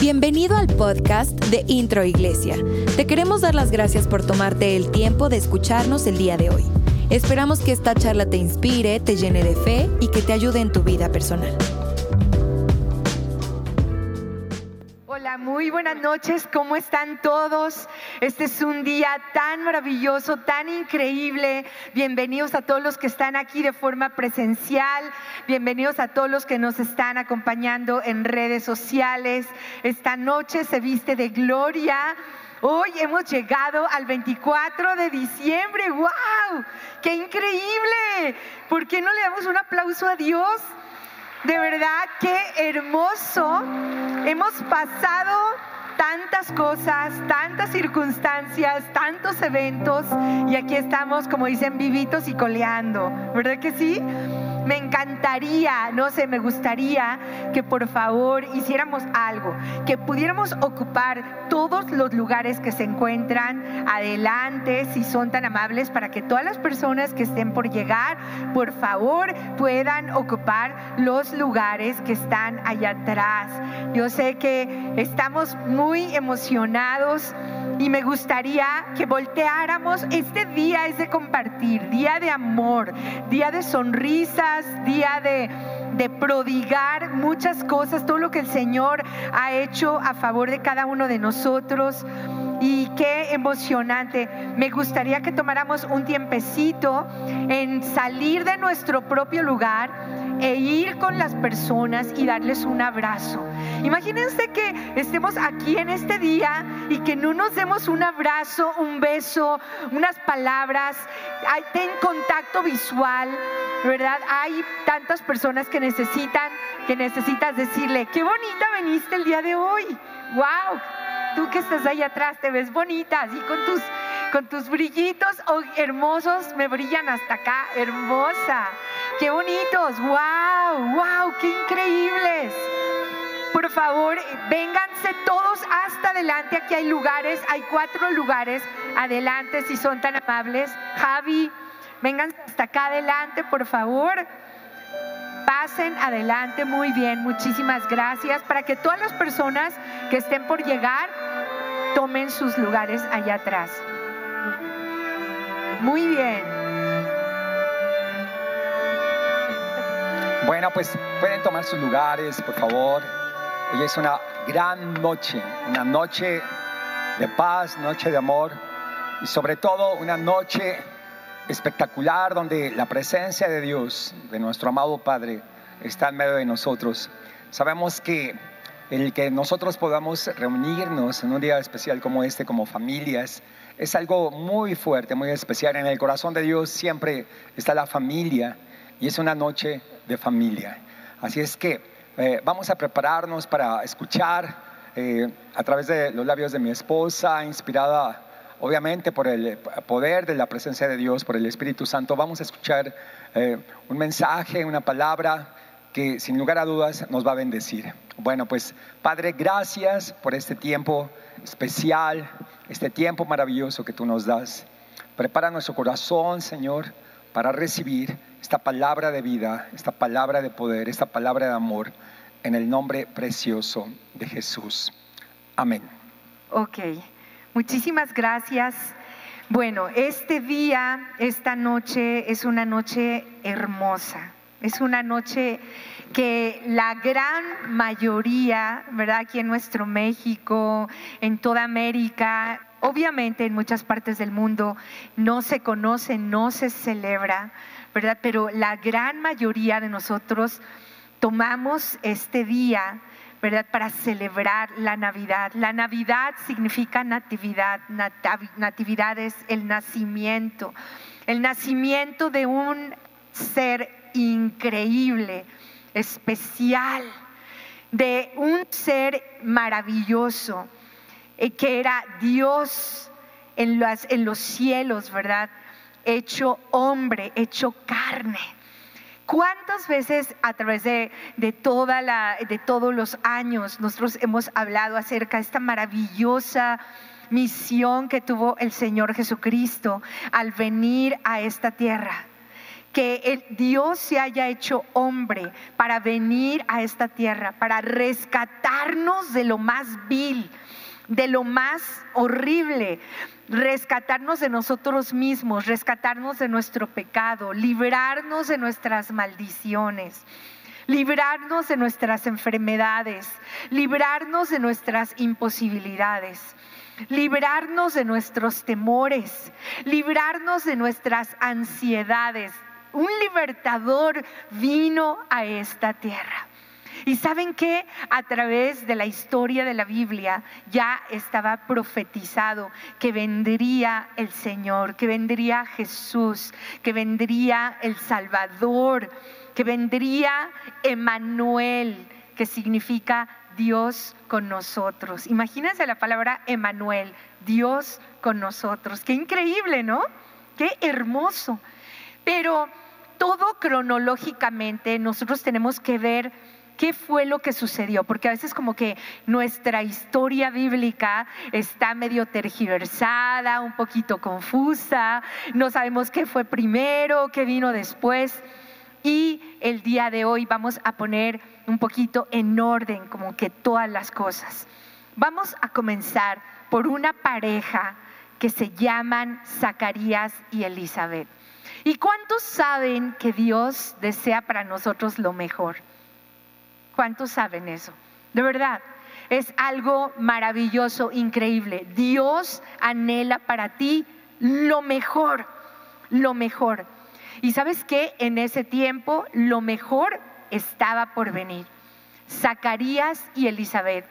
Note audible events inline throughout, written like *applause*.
Bienvenido al podcast de Intro Iglesia. Te queremos dar las gracias por tomarte el tiempo de escucharnos el día de hoy. Esperamos que esta charla te inspire, te llene de fe y que te ayude en tu vida personal. Muy buenas noches, ¿cómo están todos? Este es un día tan maravilloso, tan increíble. Bienvenidos a todos los que están aquí de forma presencial, bienvenidos a todos los que nos están acompañando en redes sociales. Esta noche se viste de gloria. Hoy hemos llegado al 24 de diciembre. ¡Wow! ¡Qué increíble! ¿Por qué no le damos un aplauso a Dios? De verdad, qué hermoso. Hemos pasado tantas cosas, tantas circunstancias, tantos eventos y aquí estamos, como dicen, vivitos y coleando. ¿Verdad que sí? Me encantaría, no sé, me gustaría que por favor hiciéramos algo, que pudiéramos ocupar todos los lugares que se encuentran adelante, si son tan amables, para que todas las personas que estén por llegar, por favor, puedan ocupar los lugares que están allá atrás. Yo sé que estamos muy emocionados y me gustaría que volteáramos. Este día es de compartir, día de amor, día de día de, de prodigar muchas cosas, todo lo que el Señor ha hecho a favor de cada uno de nosotros. Y qué emocionante. Me gustaría que tomáramos un tiempecito en salir de nuestro propio lugar e ir con las personas y darles un abrazo. Imagínense que estemos aquí en este día y que no nos demos un abrazo, un beso, unas palabras, hay, ten contacto visual, ¿verdad? Hay tantas personas que necesitan, que necesitas decirle, qué bonita veniste el día de hoy. ¡Wow! Tú que estás ahí atrás, te ves bonita, así con tus, con tus brillitos oh, hermosos, me brillan hasta acá, hermosa. Qué bonitos, wow, wow, qué increíbles. Por favor, todos hasta adelante. Aquí hay lugares, hay cuatro lugares adelante si son tan amables. Javi, vénganse hasta acá adelante, por favor. Pasen adelante, muy bien, muchísimas gracias. Para que todas las personas que estén por llegar tomen sus lugares allá atrás. Muy bien. Bueno, pues pueden tomar sus lugares, por favor. Hoy es una gran noche, una noche de paz, noche de amor y sobre todo una noche espectacular donde la presencia de Dios, de nuestro amado Padre, está en medio de nosotros. Sabemos que el que nosotros podamos reunirnos en un día especial como este, como familias, es algo muy fuerte, muy especial. En el corazón de Dios siempre está la familia y es una noche de familia. Así es que eh, vamos a prepararnos para escuchar eh, a través de los labios de mi esposa, inspirada obviamente por el poder de la presencia de Dios, por el Espíritu Santo, vamos a escuchar eh, un mensaje, una palabra que sin lugar a dudas nos va a bendecir. Bueno, pues Padre, gracias por este tiempo especial, este tiempo maravilloso que tú nos das. Prepara nuestro corazón, Señor, para recibir esta palabra de vida, esta palabra de poder, esta palabra de amor, en el nombre precioso de Jesús. Amén. Ok, muchísimas gracias. Bueno, este día, esta noche es una noche hermosa. Es una noche que la gran mayoría, ¿verdad? Aquí en nuestro México, en toda América, obviamente en muchas partes del mundo, no se conoce, no se celebra, ¿verdad? Pero la gran mayoría de nosotros tomamos este día, ¿verdad? Para celebrar la Navidad. La Navidad significa natividad, natividad es el nacimiento, el nacimiento de un ser increíble, especial, de un ser maravilloso, eh, que era Dios en, en los cielos, ¿verdad? Hecho hombre, hecho carne. ¿Cuántas veces a través de, de, toda la, de todos los años nosotros hemos hablado acerca de esta maravillosa misión que tuvo el Señor Jesucristo al venir a esta tierra? que el Dios se haya hecho hombre para venir a esta tierra, para rescatarnos de lo más vil, de lo más horrible, rescatarnos de nosotros mismos, rescatarnos de nuestro pecado, librarnos de nuestras maldiciones librarnos de nuestras enfermedades, librarnos de nuestras imposibilidades, librarnos de nuestros temores, librarnos de nuestras ansiedades, un libertador vino a esta tierra. Y saben que a través de la historia de la Biblia ya estaba profetizado que vendría el Señor, que vendría Jesús, que vendría el Salvador, que vendría Emanuel, que significa Dios con nosotros. Imagínense la palabra Emanuel, Dios con nosotros. Qué increíble, ¿no? Qué hermoso. Pero todo cronológicamente nosotros tenemos que ver qué fue lo que sucedió, porque a veces como que nuestra historia bíblica está medio tergiversada, un poquito confusa, no sabemos qué fue primero, qué vino después. Y el día de hoy vamos a poner un poquito en orden como que todas las cosas. Vamos a comenzar por una pareja que se llaman Zacarías y Elizabeth. ¿Y cuántos saben que Dios desea para nosotros lo mejor? ¿Cuántos saben eso? De verdad, es algo maravilloso, increíble. Dios anhela para ti lo mejor, lo mejor. Y sabes que en ese tiempo lo mejor estaba por venir. Zacarías y Elizabeth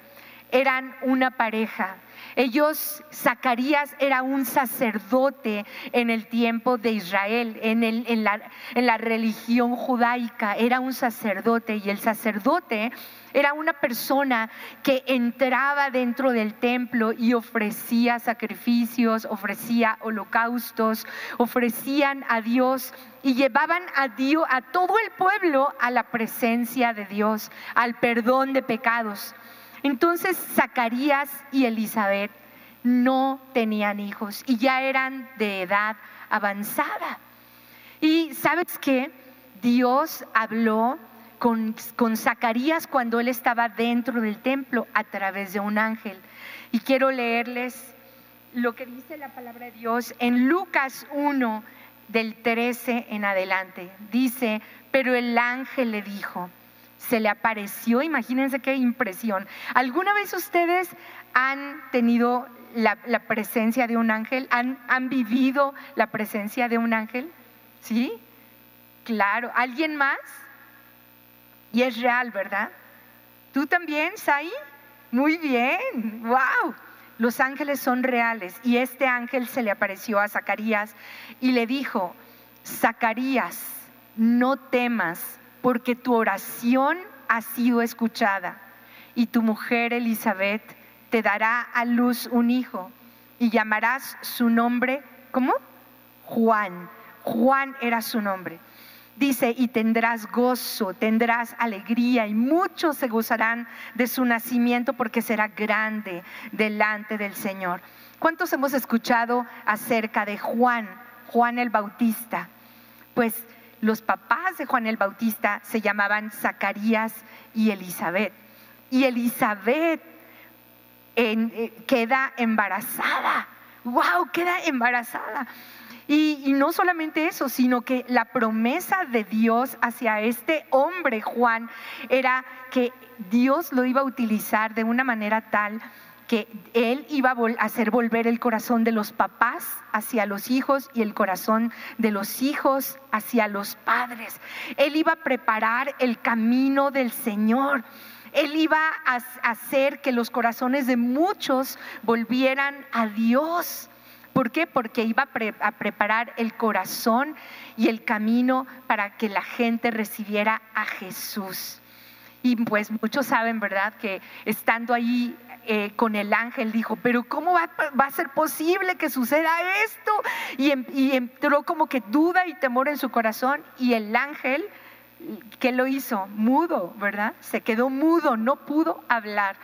eran una pareja ellos, Zacarías era un sacerdote en el tiempo de Israel, en, la, la religión judaica, era un sacerdote y el sacerdote era una persona que entraba dentro del templo y ofrecía sacrificios, ofrecía holocaustos, ofrecían a Dios y llevaban a Dios, a todo el pueblo a la presencia de Dios, al perdón de pecados. Entonces Zacarías y Elizabeth no tenían hijos y ya eran de edad avanzada. Y sabes qué? Dios habló con, con, Zacarías cuando él estaba dentro del templo a través de un ángel. Y quiero leerles lo que dice la palabra de Dios en Lucas 1 del 13 en adelante. Dice, pero el ángel le dijo, se le apareció, imagínense qué impresión. ¿Alguna vez ustedes han tenido la, presencia de un ángel? ¿Han, ¿Han, vivido la presencia de un ángel? ¿Sí? Claro. ¿Alguien más? Y es real, ¿verdad? ¿Tú también, Sai? Muy bien. ¡Wow! Los ángeles son reales. Y este ángel se le apareció a Zacarías y le dijo, Zacarías, no temas porque tu oración ha sido escuchada y tu mujer Elizabeth te dará a luz un hijo y llamarás su nombre, ¿cómo? Juan. Juan era su nombre. Dice, y tendrás gozo, tendrás alegría y muchos se gozarán de su nacimiento porque será grande delante del Señor. ¿Cuántos hemos escuchado acerca de Juan, Juan el Bautista? Pues los papás de Juan el Bautista se llamaban Zacarías y Elizabeth. Y Elizabeth eh, queda embarazada. ¡Wow! Queda embarazada. Y, y, no solamente eso, sino que la promesa de Dios hacia este hombre, Juan, era que Dios lo iba a utilizar de una manera tal que él iba a hacer volver el corazón de los papás hacia los hijos y el corazón de los hijos hacia los padres. Él iba a preparar el camino del Señor. Él iba a hacer que los corazones de muchos volvieran a Dios. ¿Por qué? Porque iba a, preparar el corazón y el camino para que la gente recibiera a Jesús. Y pues muchos saben, ¿verdad? Que estando ahí eh, con el ángel dijo, pero ¿cómo va, a ser posible que suceda esto? Em, y, entró como que duda y temor en su corazón y el ángel, ¿qué lo hizo? Mudo, ¿verdad? Se quedó mudo, no pudo hablar.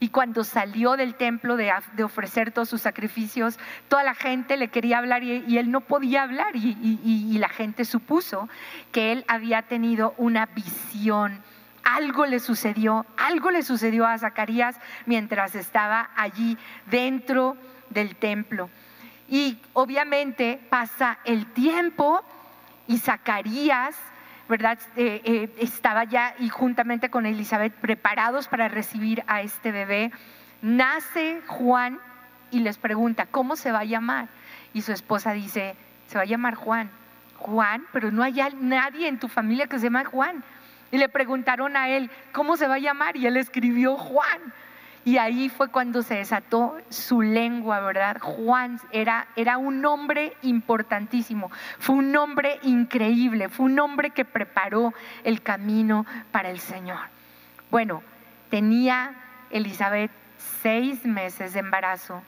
Y cuando salió del templo de, ofrecer todos sus sacrificios, toda la gente le quería hablar y, él no podía hablar. y la gente supuso que él había tenido una visión algo le sucedió, algo le sucedió a Zacarías mientras estaba allí dentro del templo. Y obviamente pasa el tiempo y Zacarías, ¿verdad? Eh, eh, estaba ya y juntamente con Elizabeth preparados para recibir a este bebé. Nace Juan y les pregunta, ¿cómo se va a llamar? Y su esposa dice, se va a llamar Juan. Juan, pero no hay nadie en tu familia que se llame Juan. Y le preguntaron a él, ¿cómo se va a llamar? Y él escribió Juan. Y ahí fue cuando se desató su lengua, ¿verdad? Juan era, era un nombre importantísimo, fue un nombre increíble, fue un nombre que preparó el camino para el Señor. Bueno, tenía Elizabeth seis meses de embarazo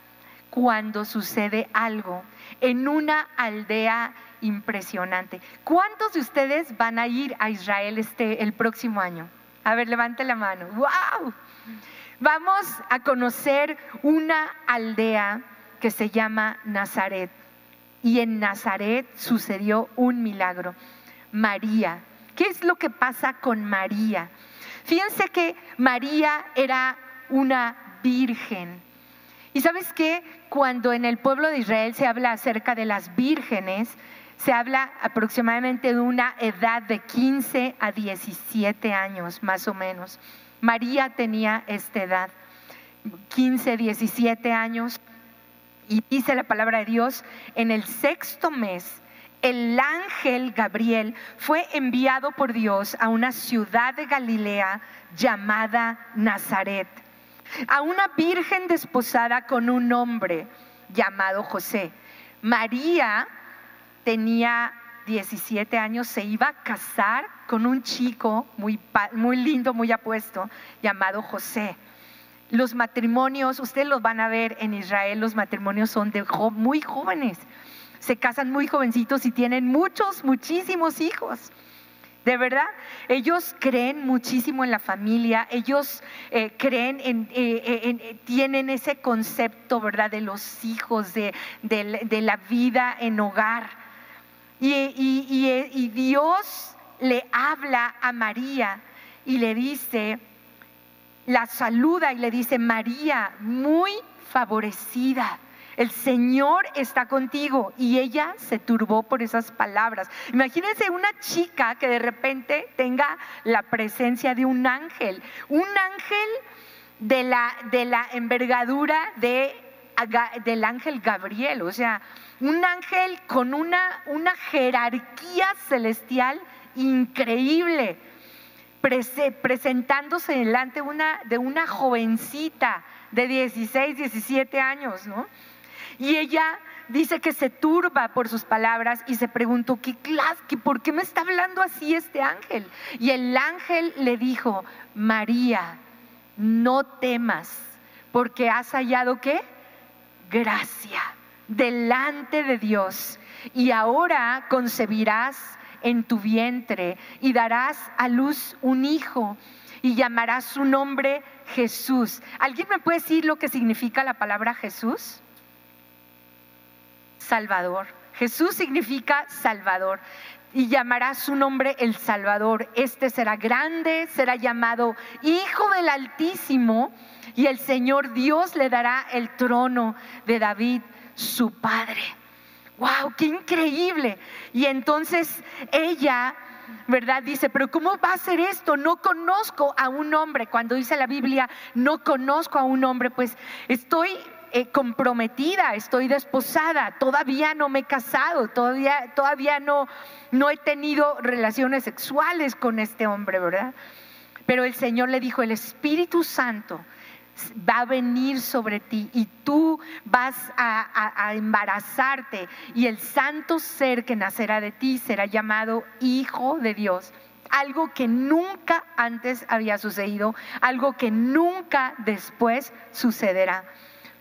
cuando sucede algo en una aldea impresionante. ¿Cuántos de ustedes van a ir a Israel este, el próximo año? A ver, levante la mano. ¡Wow! Vamos a conocer una aldea que se llama Nazaret. Y en Nazaret sucedió un milagro. María. ¿Qué es lo que pasa con María? Fíjense que María era una virgen. Y sabes qué? Cuando en el pueblo de Israel se habla acerca de las vírgenes, se habla aproximadamente de una edad de 15 a 17 años, más o menos. María tenía esta edad, 15, 17 años, y dice la palabra de Dios, en el sexto mes, el ángel Gabriel fue enviado por Dios a una ciudad de Galilea llamada Nazaret, a una virgen desposada con un hombre llamado José. María tenía 17 años, se iba a casar con un chico muy, lindo, muy apuesto, llamado José. Los matrimonios, ustedes los van a ver en Israel, los matrimonios son de muy jóvenes. Se casan muy jovencitos y tienen muchos, muchísimos hijos. De verdad, ellos creen muchísimo en la familia, ellos eh, creen en, eh, eh, tienen ese concepto, ¿verdad?, de los hijos, de la vida en hogar. Y, Dios le habla a María y le dice, la saluda y le dice, María, muy favorecida. El Señor está contigo. Y ella se turbó por esas palabras. Imagínense una chica que de repente tenga la presencia de un ángel. Un ángel de la, de la envergadura de, del ángel Gabriel. O sea, un ángel con una, una jerarquía celestial increíble, presentándose delante de una jovencita de 16, 17 años, ¿no? Y ella dice que se turba por sus palabras y se preguntó, ¿qué clase, por qué me está hablando así este ángel? Y el ángel le dijo, María, no temas, porque has hallado qué? Gracia delante de Dios y ahora concebirás en tu vientre y darás a luz un hijo y llamarás su nombre Jesús. ¿Alguien me puede decir lo que significa la palabra Jesús? Salvador. Jesús significa Salvador y llamará su nombre el Salvador. Este será grande, será llamado Hijo del Altísimo y el Señor Dios le dará el trono de David su padre. ¡Wow! ¡Qué increíble! Y entonces ella, ¿verdad? Dice, pero ¿cómo va a ser esto? No conozco a un hombre. Cuando dice la Biblia, no conozco a un hombre, pues estoy eh, comprometida, estoy desposada, todavía no me he casado, todavía, todavía no, no he tenido relaciones sexuales con este hombre, ¿verdad? Pero el Señor le dijo, el Espíritu Santo va a venir sobre ti y tú vas a, embarazarte y el santo ser que nacerá de ti será llamado Hijo de Dios. Algo que nunca antes había sucedido, algo que nunca después sucederá.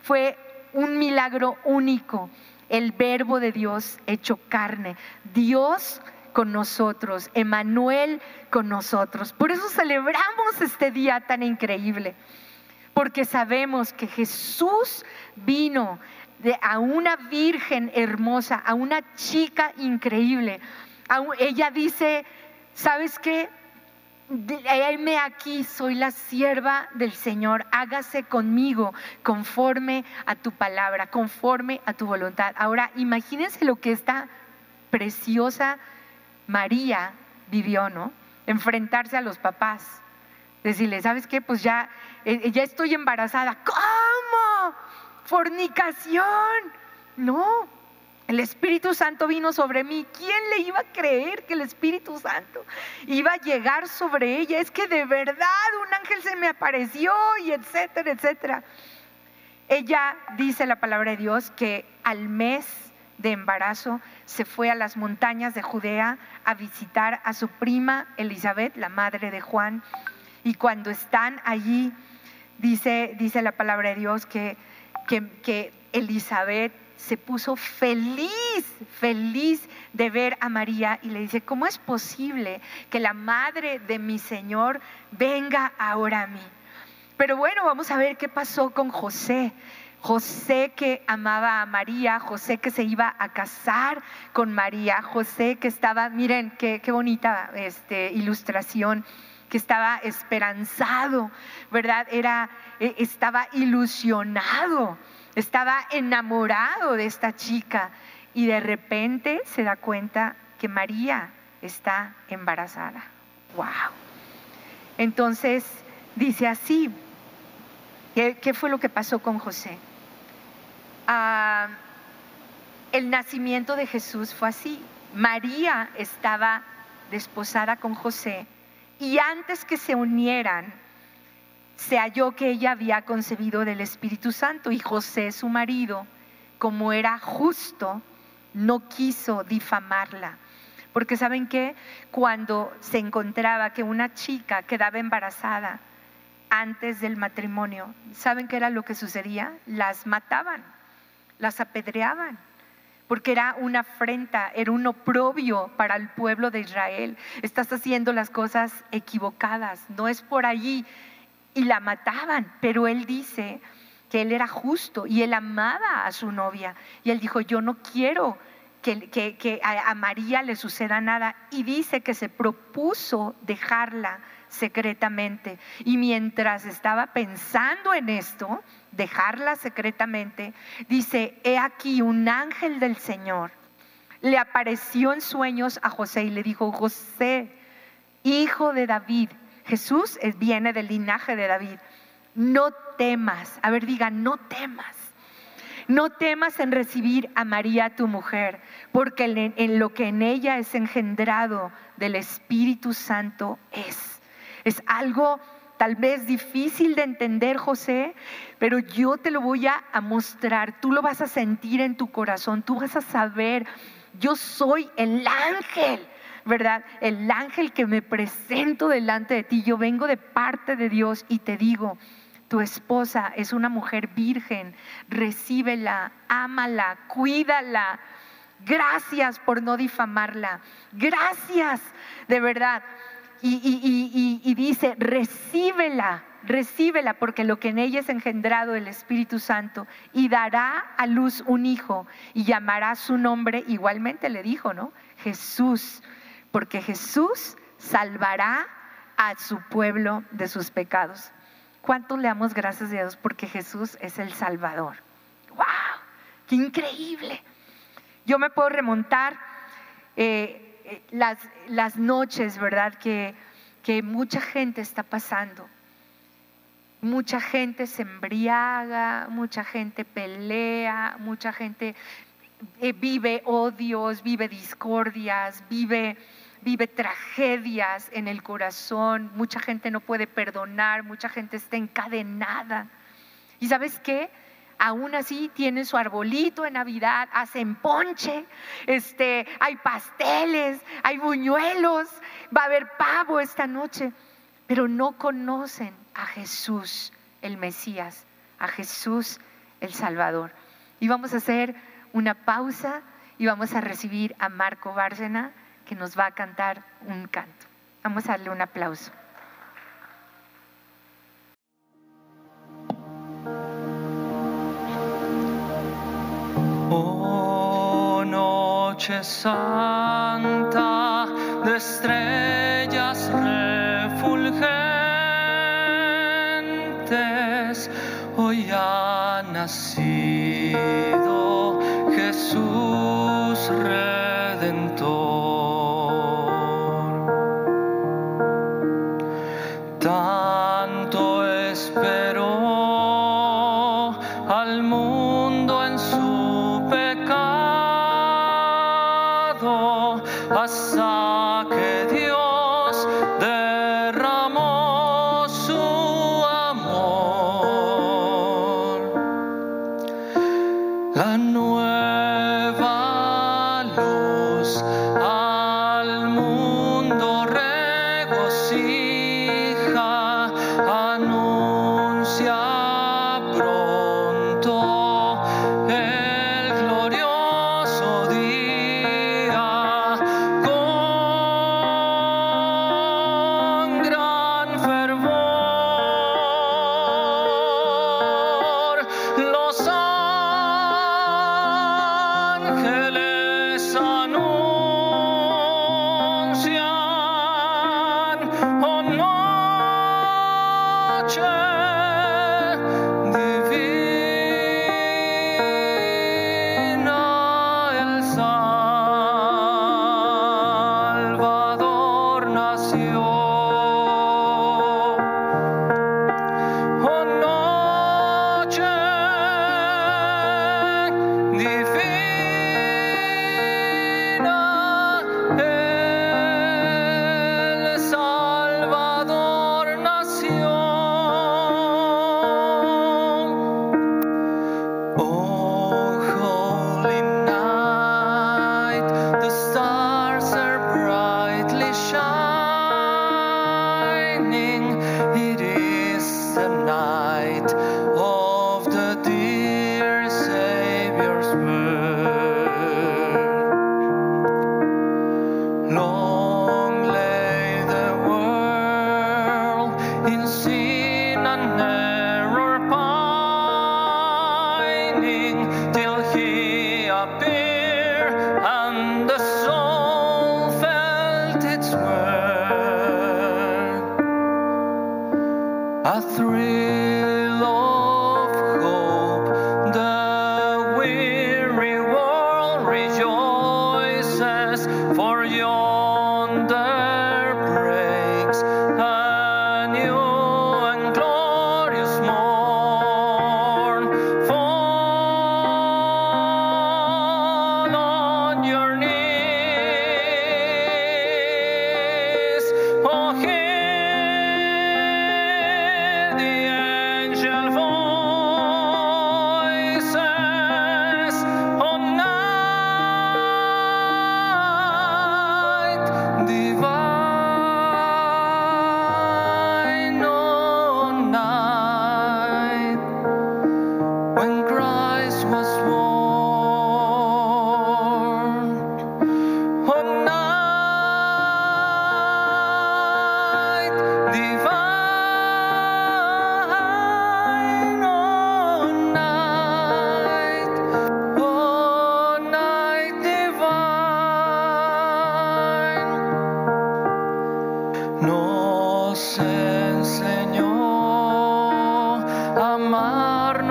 Fue un milagro único, el verbo de Dios hecho carne. Dios con nosotros, Emanuel con nosotros. Por eso celebramos este día tan increíble porque sabemos que Jesús vino a una virgen hermosa, a una chica increíble. ella dice, ¿sabes qué? Heme aquí, soy la sierva del Señor, hágase conmigo conforme a tu palabra, conforme a tu voluntad. Ahora, imagínense lo que esta preciosa María vivió, ¿no? Enfrentarse a los papás, decirle, ¿sabes qué? Pues ya, eh, ya estoy embarazada. ¿Cómo? Fornicación. No, el Espíritu Santo vino sobre mí. ¿Quién le iba a creer que el Espíritu Santo iba a llegar sobre ella? Es que de verdad un ángel se me apareció y etcétera, etcétera. Ella dice la palabra de Dios que al mes de embarazo se fue a las montañas de Judea a visitar a su prima Elizabeth, la madre de Juan. Y cuando están allí, dice, dice la palabra de Dios que, que, que Elizabeth se puso feliz, feliz de ver a María y le dice, ¿cómo es posible que la madre de mi Señor venga ahora a mí? Pero bueno, vamos a ver qué pasó con José. José que amaba a María, José que se iba a casar con María, José que estaba, miren qué, qué bonita este, ilustración, que estaba esperanzado, ¿verdad? Era, e, estaba ilusionado estaba enamorado de esta chica y de repente se da cuenta que María está embarazada. ¡Wow! Entonces dice así, ¿qué, fue lo que pasó con José? Ah, el nacimiento de Jesús fue así. María estaba desposada con José y antes que se unieran, se halló que ella había concebido del Espíritu Santo y José, su marido, como era justo, no quiso difamarla. Porque saben que cuando se encontraba que una chica quedaba embarazada antes del matrimonio, ¿saben qué era lo que sucedía? Las mataban, las apedreaban porque era una afrenta, era un oprobio para el pueblo de Israel. Estás haciendo las cosas equivocadas, no es por allí y la mataban, pero él dice que él era justo y él amaba a su novia. Y él dijo, yo no quiero que, a, María le suceda nada. Y dice que se propuso dejarla secretamente. Y mientras estaba pensando en esto, dejarla secretamente, dice, he aquí un ángel del Señor le apareció en sueños a José y le dijo, José, hijo de David, Jesús viene del linaje de David. No temas, a ver, diga, no temas. No temas en recibir a María tu mujer, porque en, lo que en ella es engendrado del Espíritu Santo es. Es algo tal vez difícil de entender, José, pero yo te lo voy a, mostrar. Tú lo vas a sentir en tu corazón, tú vas a saber, yo soy el ángel ¿verdad? El ángel que me presento delante de ti, yo vengo de parte de Dios y te digo, tu esposa es una mujer virgen, recíbela, ámala, cuídala. Gracias por no difamarla. Gracias, de verdad. Y, dice, recíbela, recíbela, porque lo que en ella es engendrado el Espíritu Santo, y dará a luz un hijo, y llamará su nombre, igualmente le dijo, ¿no? Jesús, porque Jesús salvará a su pueblo de sus pecados. ¿Cuántos le damos gracias a Dios porque Jesús es el Salvador? ¡Wow! ¡Qué increíble! Yo me puedo remontar eh, las, las, noches, ¿verdad? Que, que mucha gente está pasando. Mucha gente se embriaga, mucha gente pelea, mucha gente eh, vive odios, vive discordias, vive vive tragedias en el corazón, mucha gente no puede perdonar, mucha gente está encadenada. ¿Y sabes qué? Aún así tienen su arbolito en Navidad, hacen ponche, este, hay pasteles, hay buñuelos, va a haber pavo esta noche, pero no conocen a Jesús, el Mesías, a Jesús, el Salvador. Y vamos a hacer una pausa y vamos a recibir a Marco Bárcena que nos va a cantar un canto. Vamos a darle un aplauso. Oh noche santa de estrellas refulgentes, hoy ha nacido. Oh.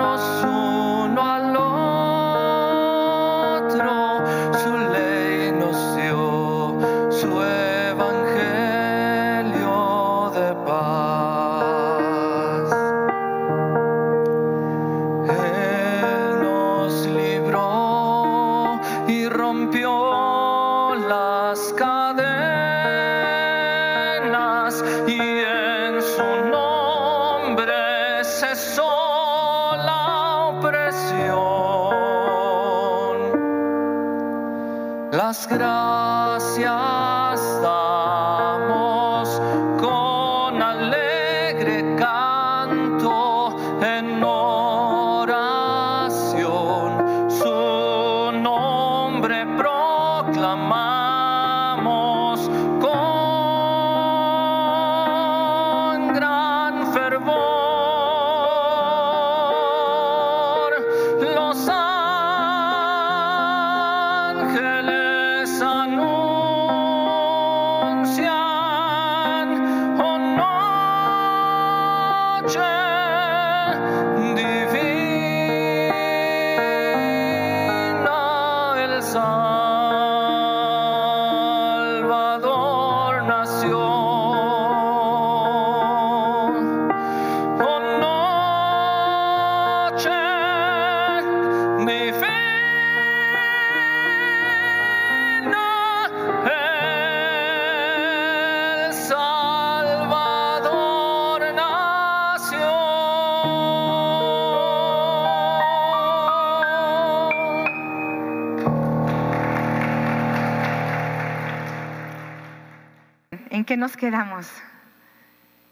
nosso nos quedamos?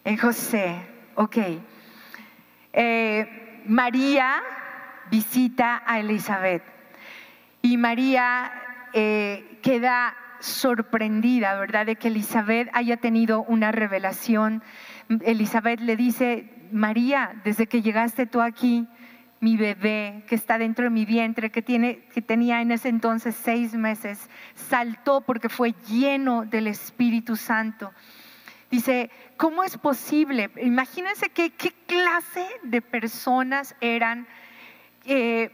En José, ok. Eh, María visita a Elizabeth y María eh, queda sorprendida, ¿verdad?, de que Elizabeth haya tenido una revelación. Elizabeth le dice, María, desde que llegaste tú aquí, mi bebé que está dentro de mi vientre, que, tiene, que tenía en ese entonces seis meses, saltó porque fue lleno del Espíritu Santo. Dice, ¿cómo es posible? Imagínense qué, clase de personas eran eh,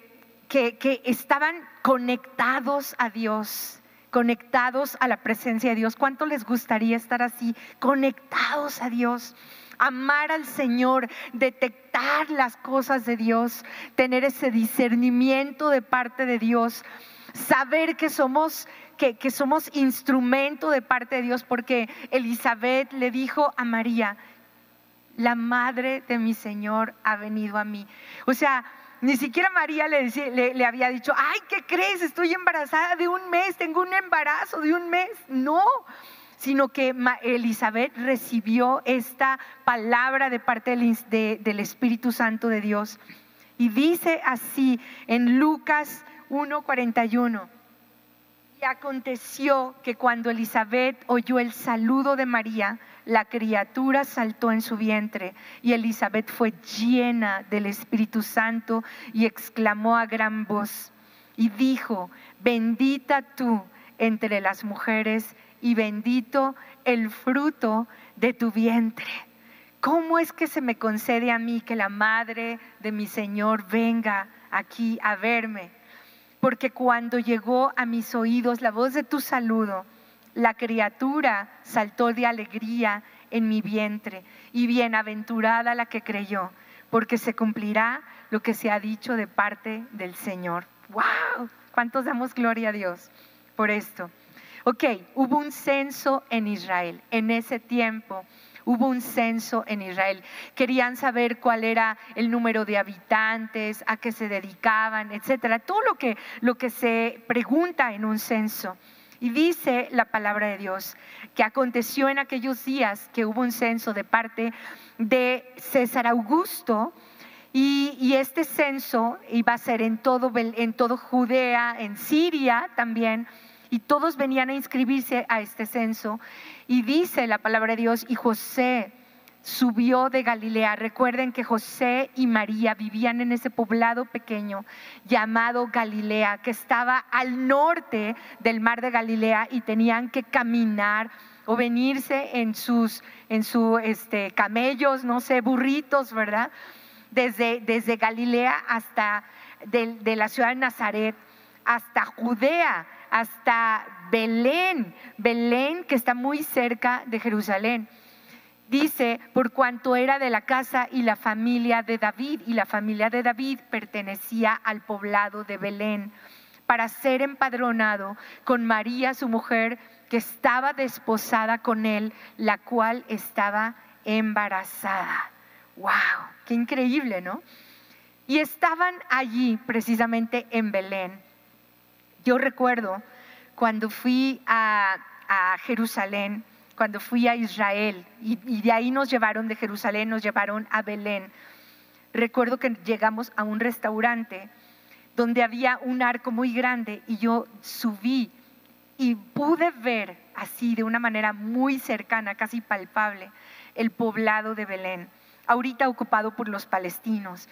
que, que estaban conectados a Dios conectados a la presencia de Dios. ¿Cuánto les gustaría estar así, conectados a Dios? Amar al Señor, detectar las cosas de Dios, tener ese discernimiento de parte de Dios, saber que somos que, que, somos instrumento de parte de Dios, porque Elizabeth le dijo a María, la madre de mi Señor ha venido a mí. O sea, ni siquiera María le, le, le, había dicho, ay, ¿qué crees? Estoy embarazada de un mes, tengo un embarazo de un mes. No, sino que Elizabeth recibió esta palabra de parte del Espíritu Santo de Dios. Y dice así en Lucas 1:41. Y aconteció que cuando Elizabeth oyó el saludo de María, la criatura saltó en su vientre y Elizabeth fue llena del Espíritu Santo y exclamó a gran voz y dijo, bendita tú entre las mujeres y bendito el fruto de tu vientre. ¿Cómo es que se me concede a mí que la madre de mi Señor venga aquí a verme? Porque cuando llegó a mis oídos la voz de tu saludo, la criatura saltó de alegría en mi vientre y bienaventurada la que creyó, porque se cumplirá lo que se ha dicho de parte del Señor. ¡Wow! ¿Cuántos damos gloria a Dios por esto? Ok, hubo un censo en Israel. En ese tiempo hubo un censo en Israel. Querían saber cuál era el número de habitantes, a qué se dedicaban, etcétera. Todo lo que, lo que se pregunta en un censo. Y dice la palabra de Dios que aconteció en aquellos días que hubo un censo de parte de César Augusto. Y, este censo iba a ser en todo, en todo Judea, en Siria también y todos venían a inscribirse a este censo. Y dice la palabra de Dios, y José subió de Galilea. Recuerden que José y María vivían en ese poblado pequeño llamado Galilea, que estaba al norte del mar de Galilea y tenían que caminar o venirse en sus en su, este, camellos, no sé, burritos, ¿verdad? Desde, desde Galilea hasta de la ciudad de Nazaret hasta Judea hasta Belén, Belén que está muy cerca de Jerusalén. Dice, por cuanto era de la casa y la familia de David, y la familia de David pertenecía al poblado de Belén, para ser empadronado con María, su mujer, que estaba desposada con él, la cual estaba embarazada. ¡Wow! ¡Qué increíble, ¿no? Y estaban allí, precisamente en Belén yo recuerdo cuando fui a, Jerusalén, cuando fui a Israel, y, de ahí nos llevaron de Jerusalén, nos llevaron a Belén. Recuerdo que llegamos a un restaurante donde había un arco muy grande y yo subí y pude ver así de una manera muy cercana, casi palpable, el poblado de Belén, ahorita ocupado por los palestinos.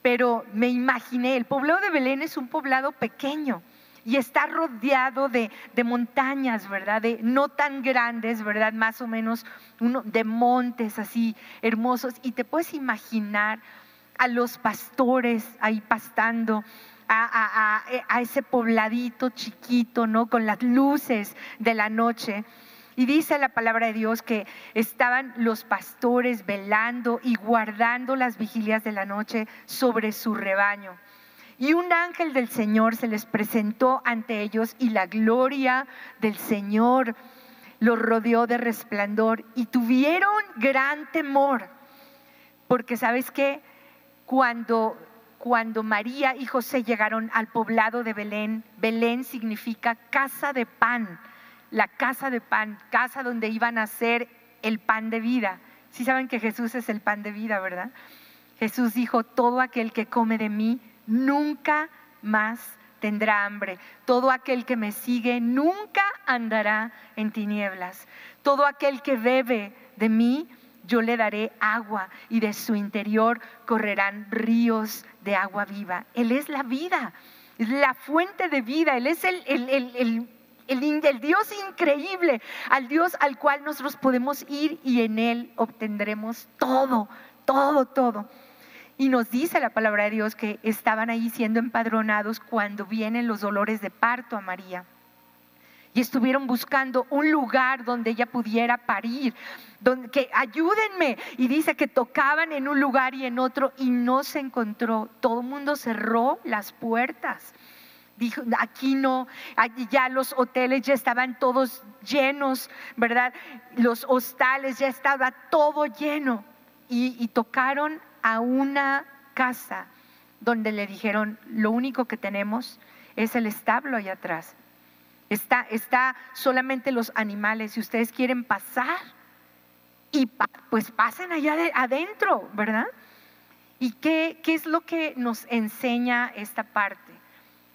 Pero me imaginé, el poblado de Belén es un poblado pequeño, y está rodeado de, montañas, ¿verdad? De no tan grandes, ¿verdad? Más o menos uno, de montes así hermosos. Y te puedes imaginar a los pastores ahí pastando. A, a, ese pobladito chiquito, ¿no? Con las luces de la noche. Y dice la palabra de Dios que estaban los pastores velando y guardando las vigilias de la noche sobre su rebaño. Y un ángel del Señor se les presentó ante ellos y la gloria del Señor los rodeó de resplandor y tuvieron gran temor. Porque sabes qué, cuando, cuando María y José llegaron al poblado de Belén, Belén significa casa de pan, la casa de pan, casa donde iban a hacer el pan de vida. Si saben que Jesús es el pan de vida, ¿verdad? Jesús dijo, todo aquel que come de mí nunca más tendrá hambre. Todo aquel que me sigue nunca andará en tinieblas. Todo aquel que bebe de mí, yo le daré agua y de su interior correrán ríos de agua viva. Él es la vida, es la fuente de vida, Él es el, el, el Dios increíble, al Dios al cual nosotros podemos ir y en Él obtendremos todo, todo, todo. Y nos dice la palabra de Dios que estaban ahí siendo empadronados cuando vienen los dolores de parto a María. Y estuvieron buscando un lugar donde ella pudiera parir, que ayúdenme. Y dice que tocaban en un lugar y en otro y no se encontró. Todo el mundo cerró las puertas. Dijo, aquí no, allí ya los hoteles ya estaban todos llenos, ¿verdad? Los hostales ya estaba todo lleno. Y tocaron a una casa donde le dijeron, lo único que tenemos es el establo allá atrás. Está, está solamente los animales. Si ustedes quieren pasar, y pues pasen allá adentro, ¿verdad? ¿Y qué, qué es lo que nos enseña esta parte?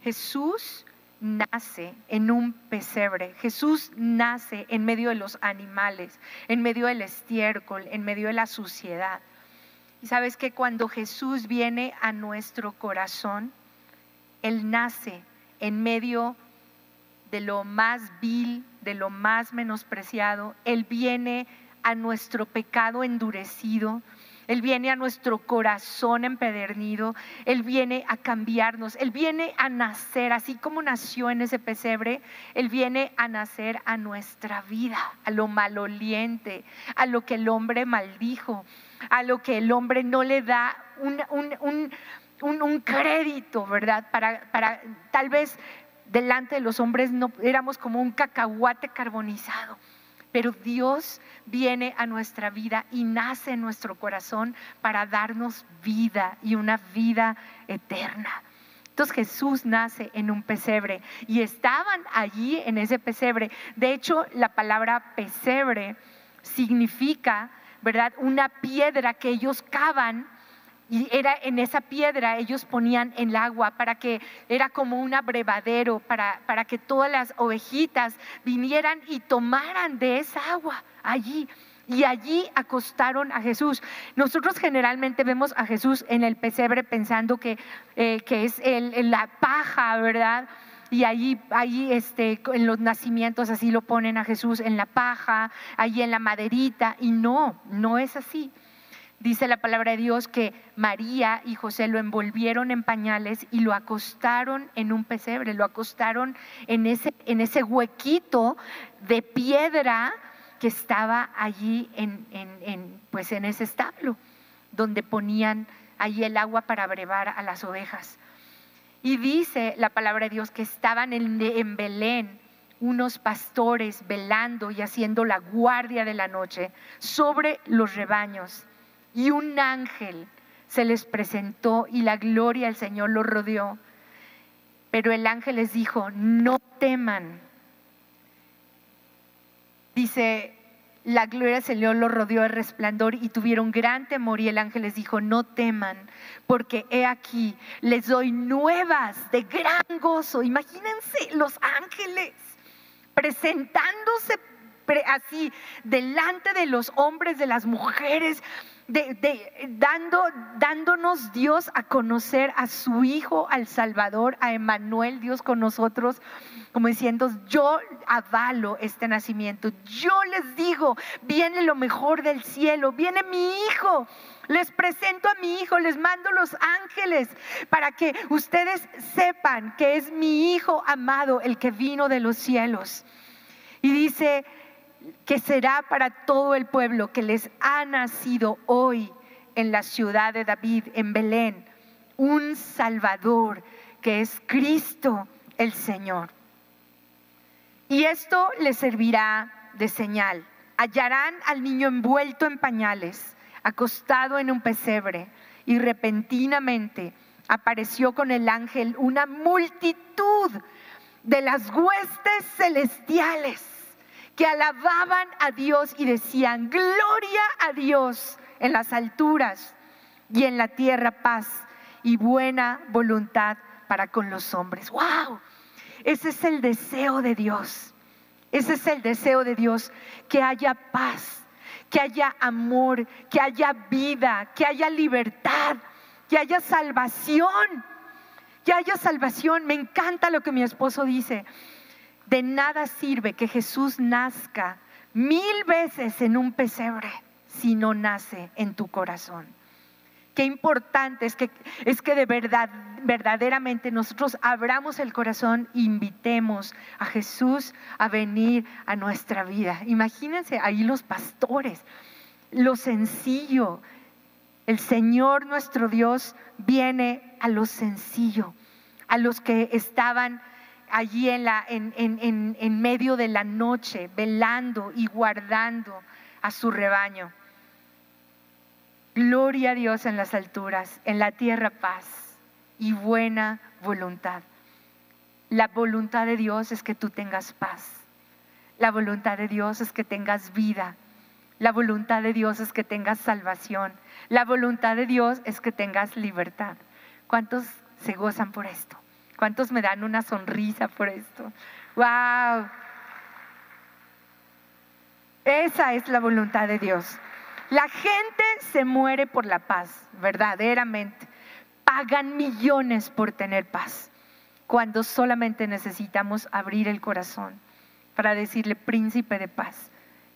Jesús nace en un pesebre. Jesús nace en medio de los animales, en medio del estiércol, en medio de la suciedad. Y sabes que cuando Jesús viene a nuestro corazón, Él nace en medio de lo más vil, de lo más menospreciado. Él viene a nuestro pecado endurecido. Él viene a nuestro corazón empedernido, Él viene a cambiarnos, Él viene a nacer, así como nació en ese pesebre, Él viene a nacer a nuestra vida, a lo maloliente, a lo que el hombre maldijo, a lo que el hombre no le da un, crédito, ¿verdad? Para, para tal vez delante de los hombres no éramos como un cacahuate carbonizado. Pero Dios viene a nuestra vida y nace en nuestro corazón para darnos vida y una vida eterna. Entonces Jesús nace en un pesebre y estaban allí en ese pesebre. De hecho, la palabra pesebre significa ¿verdad? Una piedra que ellos cavan y era en esa piedra ellos ponían el agua para que era como un abrevadero para, para que todas las ovejitas vinieran y tomaran de esa agua allí y allí acostaron a Jesús. Nosotros generalmente vemos a Jesús en el pesebre pensando que, eh, que es el, la paja, ¿verdad? Y allí, allí este, en los nacimientos así lo ponen a Jesús en la paja, allí en la maderita, y no, no es así. Dice la palabra de Dios que María y José lo envolvieron en pañales y lo acostaron en un pesebre, lo acostaron en ese, en ese huequito de piedra que estaba allí en, en, pues en ese establo, donde ponían allí el agua para brevar a las ovejas. Y dice la palabra de Dios que estaban en, Belén unos pastores velando y haciendo la guardia de la noche sobre los rebaños. Y un ángel se les presentó y la gloria del Señor los rodeó. Pero el ángel les dijo, no teman. Dice, la gloria del Señor los rodeó de resplandor y tuvieron gran temor y el ángel les dijo, no teman, porque he aquí, les doy nuevas de gran gozo. Imagínense los ángeles presentándose así delante de los hombres, de las mujeres, dando, dándonos Dios a conocer a su Hijo, al Salvador, a Emanuel, Dios con nosotros, como diciendo, yo avalo este nacimiento, yo les digo, viene lo mejor del cielo, viene mi Hijo. Les presento a mi hijo, les mando los ángeles para que ustedes sepan que es mi hijo amado, el que vino de los cielos. Y dice, que será para todo el pueblo que les ha nacido hoy en la ciudad de David, en Belén, un Salvador que es Cristo el Señor. Y esto les servirá de señal. Hallarán al niño envuelto en pañales, acostado en un pesebre, y repentinamente apareció con el ángel una multitud de las huestes celestiales que alababan a Dios y decían, gloria a Dios en las alturas y en la tierra paz y buena voluntad para con los hombres. ¡Wow! Ese es el deseo de Dios. Ese es el deseo de Dios, que haya paz, que haya amor, que haya vida, que haya libertad, que haya salvación, que haya salvación. Me encanta lo que mi esposo dice. De nada sirve que Jesús nazca mil veces en un pesebre si no nace en tu corazón. Qué importante es que, es que de verdad, verdaderamente nosotros abramos el corazón e invitemos a Jesús a venir a nuestra vida. Imagínense ahí los pastores, lo sencillo. El Señor nuestro Dios viene a lo sencillo, a los que estaban allí en, la, en, en, en medio de la noche, velando y guardando a su rebaño. Gloria a Dios en las alturas, en la tierra paz y buena voluntad. La voluntad de Dios es que tú tengas paz. La voluntad de Dios es que tengas vida. La voluntad de Dios es que tengas salvación. La voluntad de Dios es que tengas libertad. ¿Cuántos se gozan por esto? ¿Cuántos me dan una sonrisa por esto? ¡Wow! Esa es la voluntad de Dios. La gente se muere por la paz, verdaderamente. Pagan millones por tener paz, cuando solamente necesitamos abrir el corazón para decirle, príncipe de paz,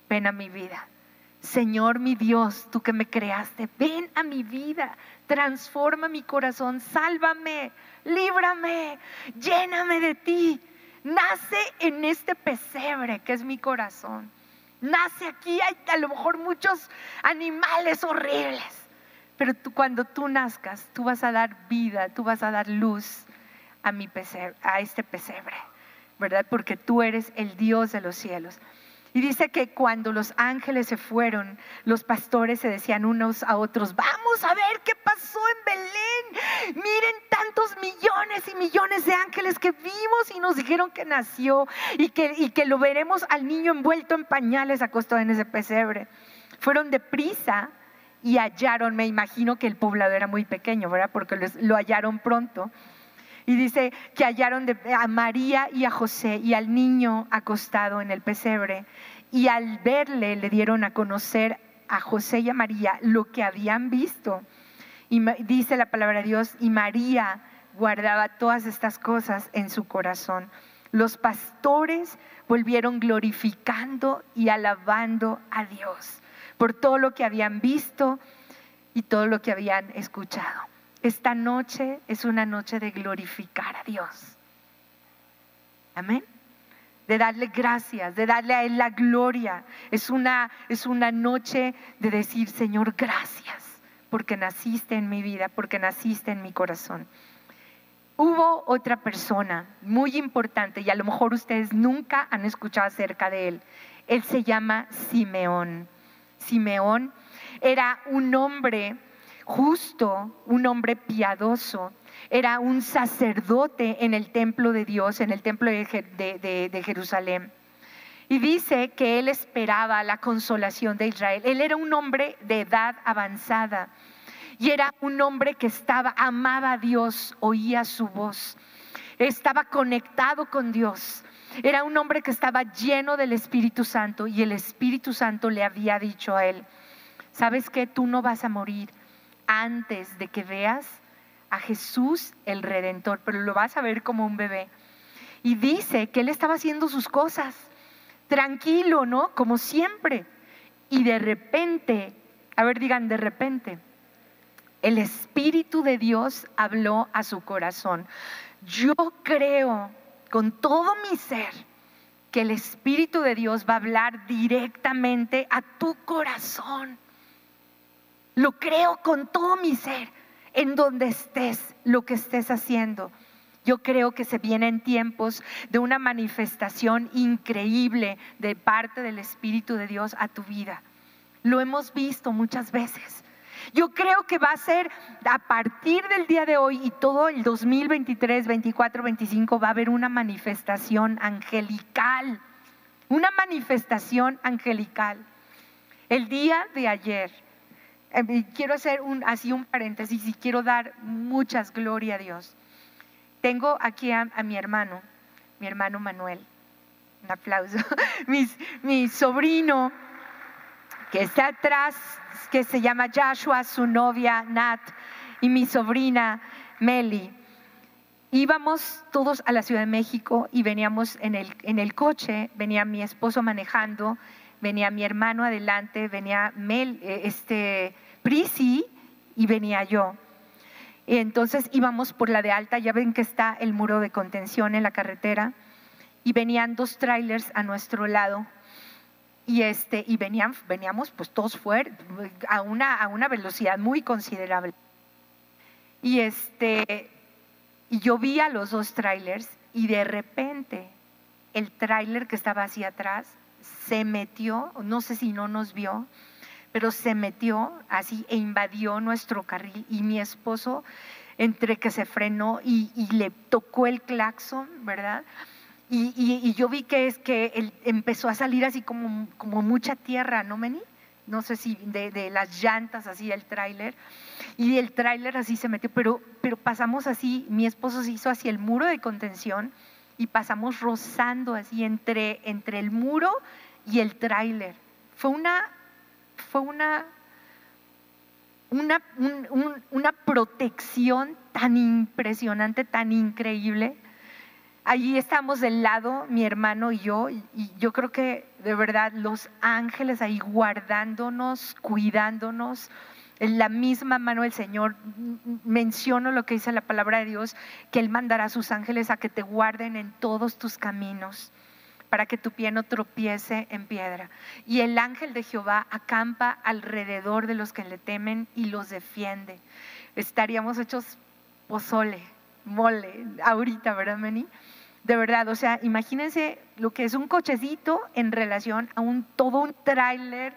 ven a mi vida. Señor mi Dios, tú que me creaste, ven a mi vida, transforma mi corazón, sálvame, líbrame, lléname de ti. Nace en este pesebre que es mi corazón. Nace aquí, hay a lo mejor muchos animales horribles. Pero tú, cuando tú nazcas, tú vas a dar vida, tú vas a dar luz a, mi pesebre, a este pesebre, ¿verdad? Porque tú eres el Dios de los cielos. Y dice que cuando los ángeles se fueron, los pastores se decían unos a otros, vamos a ver qué pasó en Belén. Miren tantos millones y millones de ángeles que vimos y nos dijeron que nació y que, y que lo veremos al niño envuelto en pañales acostado en ese pesebre. Fueron deprisa y hallaron, me imagino que el poblado era muy pequeño, ¿verdad? Porque lo hallaron pronto. Y dice que hallaron a María y a José y al niño acostado en el pesebre. Y al verle le dieron a conocer a José y a María lo que habían visto. Y dice la palabra de Dios, y María guardaba todas estas cosas en su corazón. Los pastores volvieron glorificando y alabando a Dios por todo lo que habían visto y todo lo que habían escuchado. Esta noche es una noche de glorificar a Dios. Amén. De darle gracias, de darle a Él la gloria. Es una, es una noche de decir, Señor, gracias, porque naciste en mi vida, porque naciste en mi corazón. Hubo otra persona muy importante y a lo mejor ustedes nunca han escuchado acerca de él. Él se llama Simeón. Simeón era un hombre justo, un hombre piadoso, era un sacerdote en el templo de Dios, en el templo de, Jerusalén. Y dice que él esperaba la consolación de Israel. Él era un hombre de edad avanzada y era un hombre que estaba, amaba a Dios, oía su voz, estaba conectado con Dios. Era un hombre que estaba lleno del Espíritu Santo y el Espíritu Santo le había dicho a él, ¿sabes qué? Tú no vas a morir antes de que veas a Jesús el Redentor, pero lo vas a ver como un bebé. Y dice que él estaba haciendo sus cosas, tranquilo, ¿no? Como siempre. Y de repente, a ver, digan, de repente, el Espíritu de Dios habló a su corazón. Yo creo con todo mi ser que el Espíritu de Dios va a hablar directamente a tu corazón. Lo creo con todo mi ser, en donde estés, lo que estés haciendo. Yo creo que se vienen tiempos de una manifestación increíble de parte del Espíritu de Dios a tu vida. Lo hemos visto muchas veces. Yo creo que va a ser a partir del día de hoy y todo el 2023, 24, 25 va a haber una manifestación angelical. Una manifestación angelical. El día de ayer, eh, quiero hacer un, así un paréntesis y quiero dar muchas gloria a Dios. Tengo aquí a, mi hermano, mi hermano Manuel. Un aplauso. *laughs* mi sobrino que está atrás, que se llama Joshua, su novia Nat y mi sobrina Meli. Íbamos todos a la Ciudad de México y veníamos en el, en el coche, venía mi esposo manejando, venía mi hermano adelante, venía Mel, eh, este, Prisi y venía yo. Entonces íbamos por la de alta, ya ven que está el muro de contención en la carretera, y venían dos trailers a nuestro lado y este y venían, veníamos pues todos fuera a una, a una velocidad muy considerable. Y este y yo vi a los dos trailers y de repente el trailer que estaba hacia atrás se metió, no sé si no nos vio, pero se metió así e invadió nuestro carril y mi esposo entre que se frenó y, le tocó el claxon, ¿verdad? Y, yo vi que es que él empezó a salir así como, como mucha tierra, ¿no, Meni? No sé si de, las llantas, así el tráiler. Y el tráiler así se metió, pero, pero pasamos así, mi esposo se hizo hacia el muro de contención y pasamos rozando así entre, entre el muro y el tráiler. Fue una, fue una, una, una protección tan impresionante, tan increíble Allí estamos del lado, mi hermano y yo, y yo creo que de verdad los ángeles ahí guardándonos, cuidándonos, en la misma mano del Señor, menciono lo que dice la palabra de Dios, que Él mandará a sus ángeles a que te guarden en todos tus caminos, para que tu pie no tropiece en piedra. Y el ángel de Jehová acampa alrededor de los que le temen y los defiende. Estaríamos hechos pozole mole ahorita, ¿verdad, Meni? De verdad, o sea, imagínense lo que es un cochecito en relación a un todo un tráiler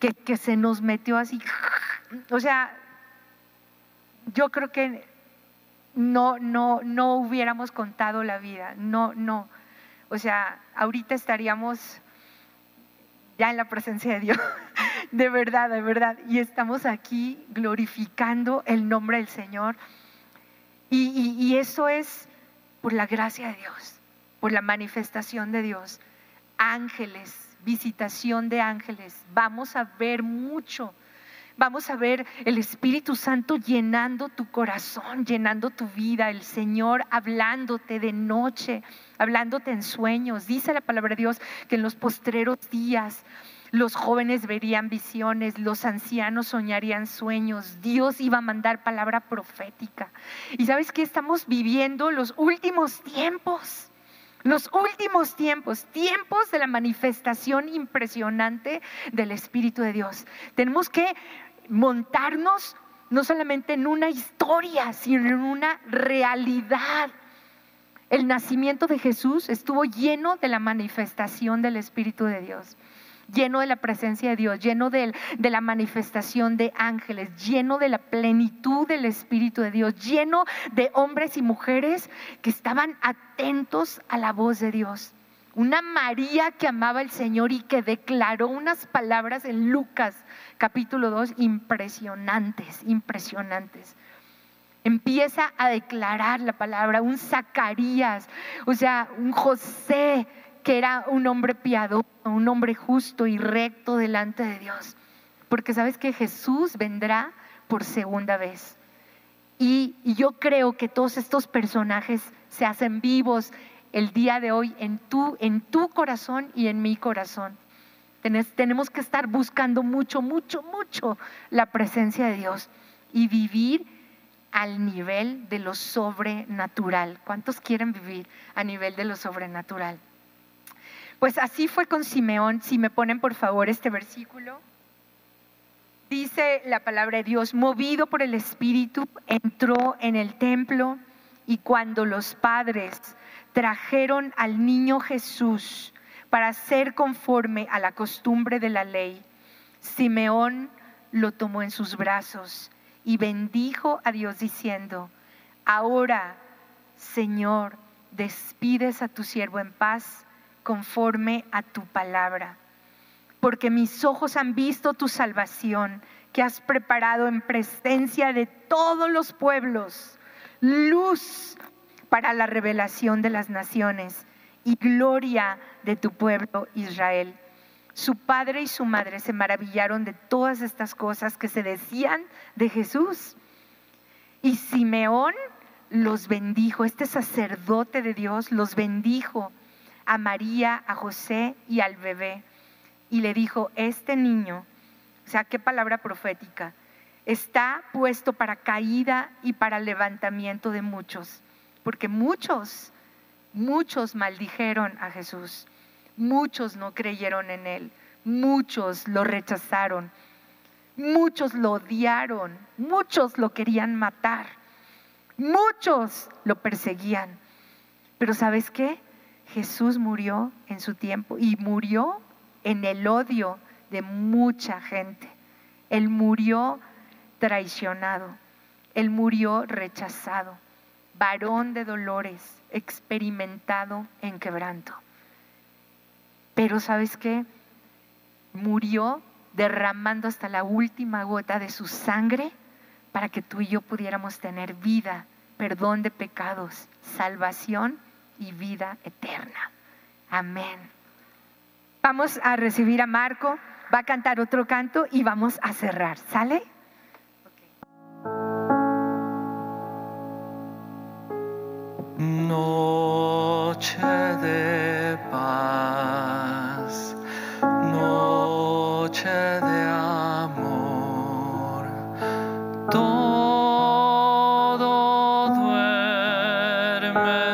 que, se nos metió así. O sea, yo creo que no, no, no hubiéramos contado la vida, no, no. O sea, ahorita estaríamos ya en la presencia de Dios, *laughs* de verdad, de verdad. Y estamos aquí glorificando el nombre del Señor. Y, eso es por la gracia de Dios, por la manifestación de Dios. Ángeles, visitación de ángeles. Vamos a ver mucho. Vamos a ver el Espíritu Santo llenando tu corazón, llenando tu vida, el Señor hablándote de noche, hablándote en sueños. Dice la palabra de Dios que en los postreros días los jóvenes verían visiones, los ancianos soñarían sueños, Dios iba a mandar palabra profética. Y sabes que estamos viviendo los últimos tiempos. Los últimos tiempos, tiempos de la manifestación impresionante del Espíritu de Dios. Tenemos que montarnos no solamente en una historia, sino en una realidad. El nacimiento de Jesús estuvo lleno de la manifestación del Espíritu de Dios lleno de la presencia de Dios, lleno de, de, la manifestación de ángeles, lleno de la plenitud del Espíritu de Dios, lleno de hombres y mujeres que estaban atentos a la voz de Dios. Una María que amaba al Señor y que declaró unas palabras en Lucas capítulo 2 impresionantes, impresionantes empieza a declarar la palabra, un Zacarías, o sea, un José que era un hombre piadoso, un hombre justo y recto delante de Dios. porque sabes que Jesús vendrá por segunda vez. Y, yo creo que todos estos personajes se hacen vivos el día de hoy en tu, en tu corazón y en mi corazón. tenemos que estar buscando mucho, mucho, mucho la presencia de Dios y vivir al nivel de lo sobrenatural. ¿Cuántos quieren vivir a nivel de lo sobrenatural? Pues así fue con Simeón. Si me ponen por favor este versículo. Dice la palabra de Dios, movido por el Espíritu, entró en el templo y cuando los padres trajeron al niño Jesús para ser conforme a la costumbre de la ley, Simeón lo tomó en sus brazos y bendijo a Dios diciendo, ahora, Señor, despides a tu siervo en paz conforme a tu palabra, porque mis ojos han visto tu salvación que has preparado en presencia de todos los pueblos, luz para la revelación de las naciones y gloria de tu pueblo Israel. Su padre y su madre se maravillaron de todas estas cosas que se decían de Jesús. Y Simeón los bendijo, este sacerdote de Dios los bendijo a María, a José y al bebé. Y le dijo, este niño, o sea, qué palabra profética, está puesto para caída y para levantamiento de muchos, porque muchos, muchos maldijeron a Jesús. Muchos no creyeron en Él, muchos lo rechazaron, muchos lo odiaron, muchos lo querían matar, muchos lo perseguían. Pero ¿sabes qué? Jesús murió en su tiempo y murió en el odio de mucha gente. Él murió traicionado, él murió rechazado, varón de dolores, experimentado en quebranto. Pero ¿sabes qué? Murió derramando hasta la última gota de su sangre para que tú y yo pudiéramos tener vida, perdón de pecados, salvación y vida eterna. Amén. Vamos a recibir a Marco, va a cantar otro canto y vamos a cerrar. ¿Sale? Noche de paz, noche de amor. Todo duerme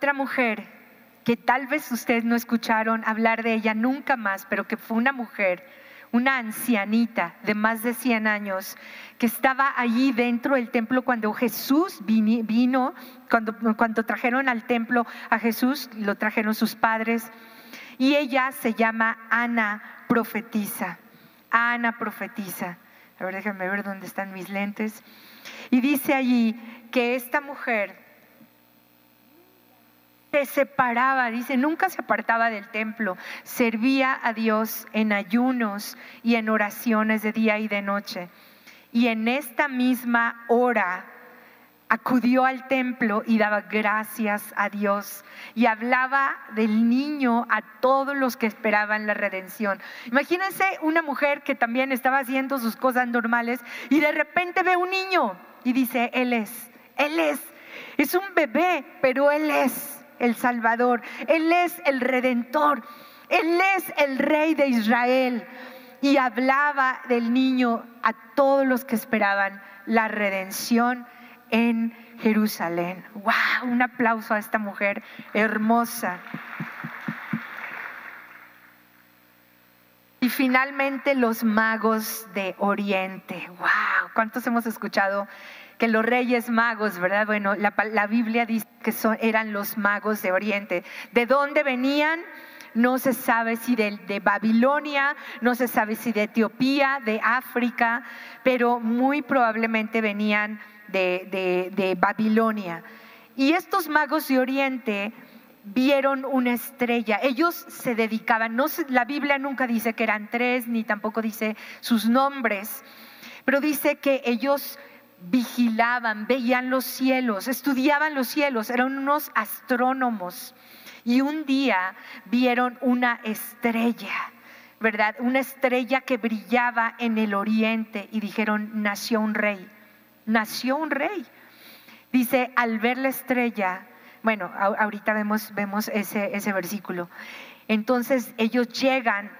Otra mujer que tal vez ustedes no escucharon hablar de ella nunca más, pero que fue una mujer, una ancianita de más de 100 años, que estaba allí dentro del templo cuando Jesús vino, cuando, cuando trajeron al templo a Jesús, lo trajeron sus padres, y ella se llama Ana profetiza. Ana profetiza. A ver, déjenme ver dónde están mis lentes. Y dice allí que esta mujer se separaba, dice, nunca se apartaba del templo, servía a Dios en ayunos y en oraciones de día y de noche. Y en esta misma hora acudió al templo y daba gracias a Dios y hablaba del niño a todos los que esperaban la redención. Imagínense una mujer que también estaba haciendo sus cosas normales y de repente ve un niño y dice, Él es, Él es, es un bebé, pero Él es el Salvador, Él es el Redentor, Él es el Rey de Israel. Y hablaba del niño a todos los que esperaban la redención en Jerusalén. ¡Wow! Un aplauso a esta mujer hermosa. Y finalmente los magos de Oriente. ¡Wow! ¿Cuántos hemos escuchado que los reyes magos, verdad? Bueno, la, Biblia dice que son, eran los magos de Oriente. ¿De dónde venían? No se sabe si de, de Babilonia, no se sabe si de Etiopía, de África, pero muy probablemente venían de, Babilonia. Y estos magos de Oriente vieron una estrella. Ellos se dedicaban, no, la Biblia nunca dice que eran tres, ni tampoco dice sus nombres, pero dice que ellos vigilaban, veían los cielos, estudiaban los cielos, eran unos astrónomos. Y un día vieron una estrella, ¿verdad? Una estrella que brillaba en el oriente y dijeron, nació un rey nació un rey. Dice, al ver la estrella, bueno, ahorita vemos, vemos ese, ese versículo. Entonces ellos llegan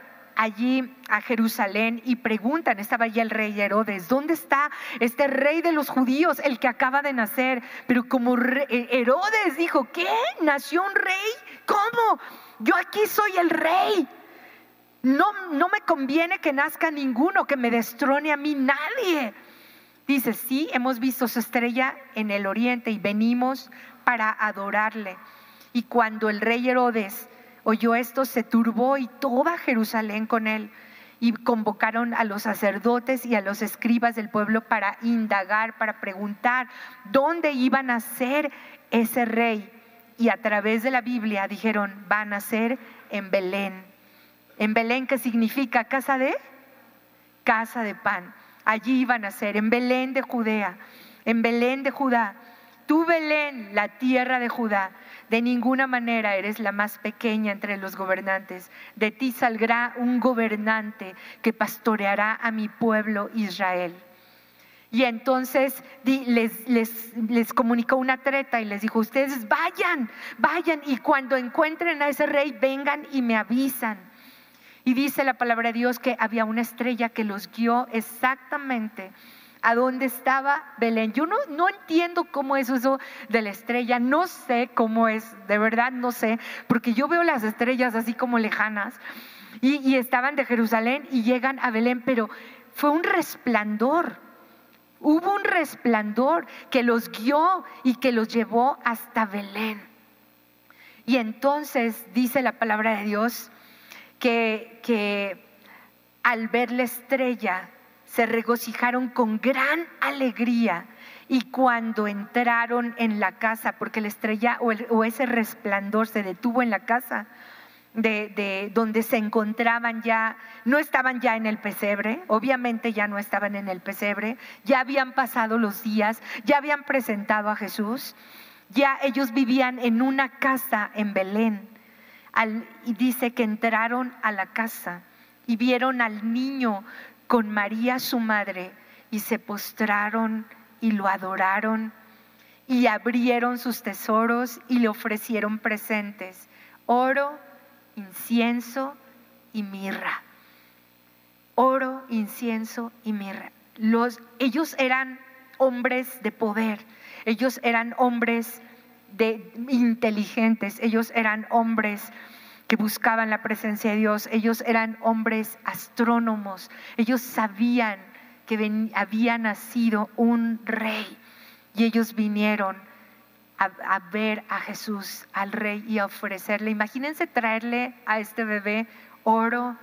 allí a Jerusalén y preguntan, estaba allí el rey Herodes, ¿dónde está este rey de los judíos, el que acaba de nacer? Pero como eh, Herodes dijo, ¿qué? ¿Nació un rey? ¿Cómo? Yo aquí soy el rey. No, no me conviene que nazca ninguno, que me destrone a mí nadie. Dice, sí, hemos visto su estrella en el oriente y venimos para adorarle. Y cuando el rey Herodes oyó esto, se turbó y toda Jerusalén con él. Y convocaron a los sacerdotes y a los escribas del pueblo para indagar, para preguntar dónde iban a ser ese rey. Y a través de la Biblia dijeron, van a ser en Belén. En Belén, ¿qué significa? Casa de casa de pan allí iban a ser, en Belén de Judea, en Belén de Judá. Tú, Belén, la tierra de Judá, de ninguna manera eres la más pequeña entre los gobernantes. De ti saldrá un gobernante que pastoreará a mi pueblo Israel. Y entonces les, les, comunicó una treta y les dijo, ustedes vayan, vayan y cuando encuentren a ese rey, vengan y me avisan. Y dice la palabra de Dios que había una estrella que los guió exactamente a dónde estaba Belén. Yo no, no entiendo cómo es eso de la estrella, no sé cómo es, de verdad no sé, porque yo veo las estrellas así como lejanas y, y estaban de Jerusalén y llegan a Belén, pero fue un resplandor. Hubo un resplandor que los guió y que los llevó hasta Belén. Y entonces dice la palabra de Dios que, al ver la estrella se regocijaron con gran alegría y cuando entraron en la casa, porque la estrella o, ese resplandor se detuvo en la casa, de, donde se encontraban ya, no estaban ya en el pesebre, obviamente ya no estaban en el pesebre, ya habían pasado los días, ya habían presentado a Jesús, ya ellos vivían en una casa en Belén. Y dice que entraron a la casa y vieron al niño con María su madre y se postraron y lo adoraron y abrieron sus tesoros y le ofrecieron presentes, oro, incienso y mirra. Oro, incienso y mirra. Los, ellos eran hombres de poder, ellos eran hombres de inteligentes, ellos eran hombres que buscaban la presencia de Dios, ellos eran hombres astrónomos, ellos sabían que había nacido un rey y ellos vinieron a, ver a Jesús, al rey, y a ofrecerle. Imagínense traerle a este bebé oro,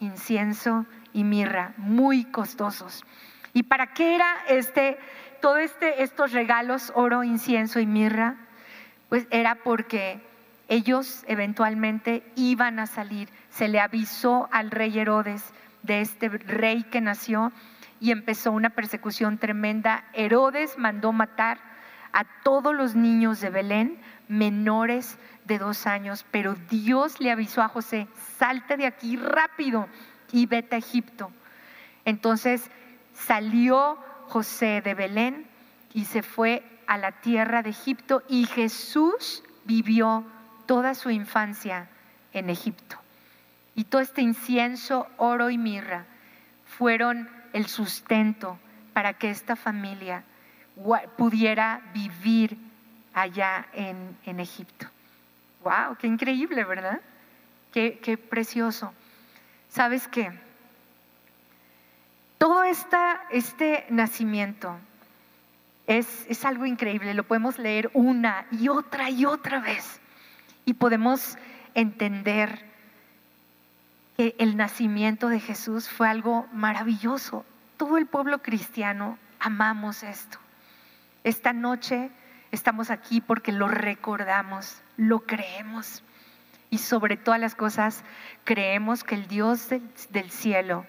incienso y mirra, muy costosos. ¿Y para qué era este, todo este, estos regalos, oro, incienso y mirra? Pues era porque ellos eventualmente iban a salir. Se le avisó al rey Herodes de este rey que nació y empezó una persecución tremenda. Herodes mandó matar a todos los niños de Belén menores de dos años, pero Dios le avisó a José, salte de aquí rápido y vete a Egipto. Entonces salió José de Belén y se fue a la tierra de Egipto y Jesús vivió toda su infancia en Egipto. Y todo este incienso, oro y mirra fueron el sustento para que esta familia pudiera vivir allá en, Egipto. ¡Wow! ¡Qué increíble, ¿verdad? Qué, precioso. ¿Sabes qué? Todo esta, este nacimiento es, es algo increíble, lo podemos leer una y otra y otra vez y podemos entender que el nacimiento de Jesús fue algo maravilloso. Todo el pueblo cristiano amamos esto. Esta noche estamos aquí porque lo recordamos, lo creemos y sobre todas las cosas creemos que el Dios del, cielo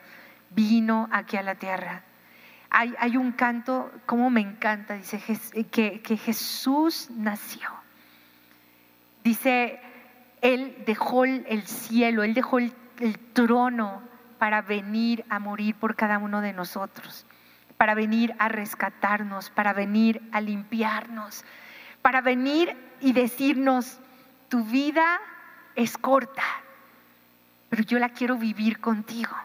vino aquí a la tierra. Hay, un canto, como me encanta, dice que, que Jesús nació. Dice, Él dejó el cielo, Él dejó el trono para venir a morir por cada uno de nosotros para venir a rescatarnos, para venir a limpiarnos, para venir y decirnos, tu vida es corta, pero yo la quiero vivir contigo.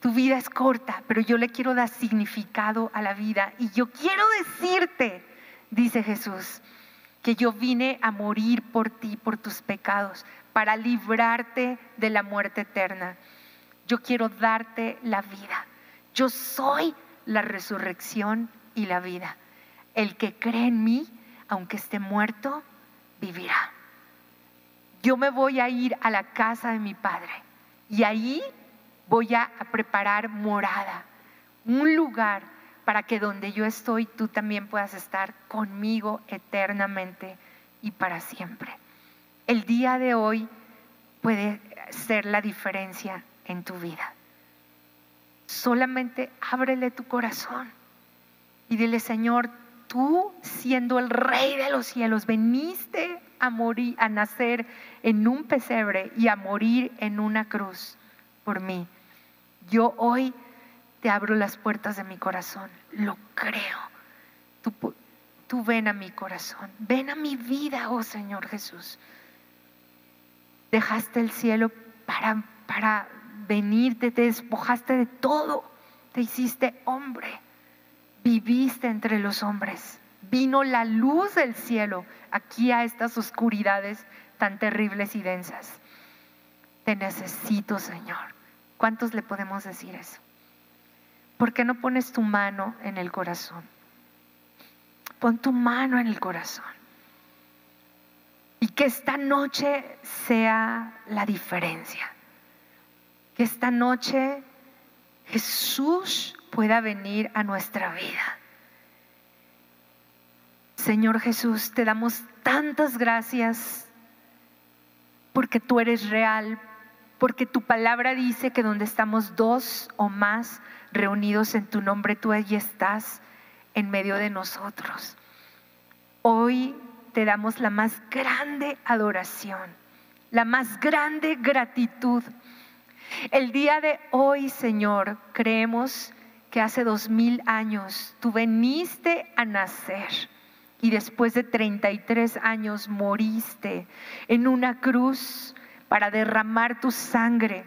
Tu vida es corta, pero yo le quiero dar significado a la vida. Y yo quiero decirte, dice Jesús, que yo vine a morir por ti, por tus pecados, para librarte de la muerte eterna. Yo quiero darte la vida. Yo soy la resurrección y la vida. El que cree en mí, aunque esté muerto, vivirá. Yo me voy a ir a la casa de mi Padre y ahí voy a preparar morada, un lugar para que donde yo estoy tú también puedas estar conmigo eternamente y para siempre. El día de hoy puede ser la diferencia en tu vida. Solamente ábrele tu corazón y dile, Señor, tú siendo el rey de los cielos, veniste a morir, a nacer en un pesebre y a morir en una cruz por mí. Yo hoy te abro las puertas de mi corazón, lo creo. Tú, ven a mi corazón, ven a mi vida, oh Señor Jesús. Dejaste el cielo para, para venir, te despojaste de todo, te hiciste hombre, viviste entre los hombres, vino la luz del cielo aquí a estas oscuridades tan terribles y densas. Te necesito, Señor. ¿Cuántos le podemos decir eso? ¿Por qué no pones tu mano en el corazón? Pon tu mano en el corazón. Y que esta noche sea la diferencia que esta noche Jesús pueda venir a nuestra vida. Señor Jesús, te damos tantas gracias porque tú eres real, porque tu palabra dice que donde estamos dos o más reunidos en tu nombre, tú allí estás en medio de nosotros. Hoy te damos la más grande adoración, la más grande gratitud el día de hoy, Señor, creemos que hace dos mil años tú veniste a nacer y después de 33 años moriste en una cruz para derramar tu sangre,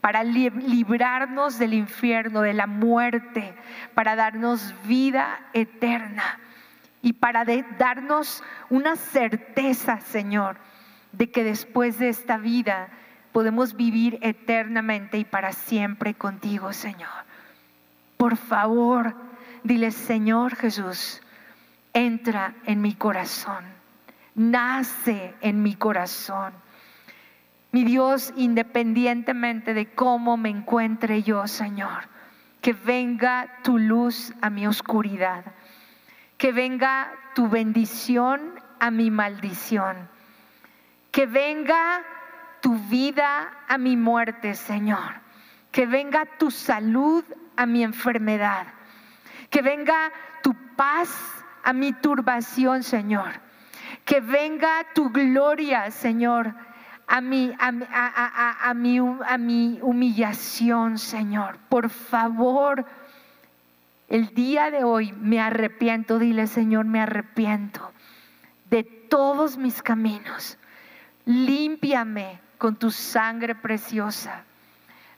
para librarnos del infierno, de la muerte, para darnos vida eterna. y para darnos una certeza, Señor, de que después de esta vida podemos vivir eternamente y para siempre contigo, Señor. Por favor, dile, Señor Jesús, entra en mi corazón, nace en mi corazón. Mi Dios, independientemente de cómo me encuentre yo, Señor, que venga tu luz a mi oscuridad, que venga tu bendición a mi maldición, que venga tu vida a mi muerte, Señor, que venga tu salud a mi enfermedad, que venga tu paz a mi turbación, Señor, que venga tu gloria, Señor, a mi, a, a, a, mi, a mi humillación, Señor. Por favor, el día de hoy me arrepiento, dile Señor, me arrepiento de todos mis caminos. Límpiame con tu sangre preciosa.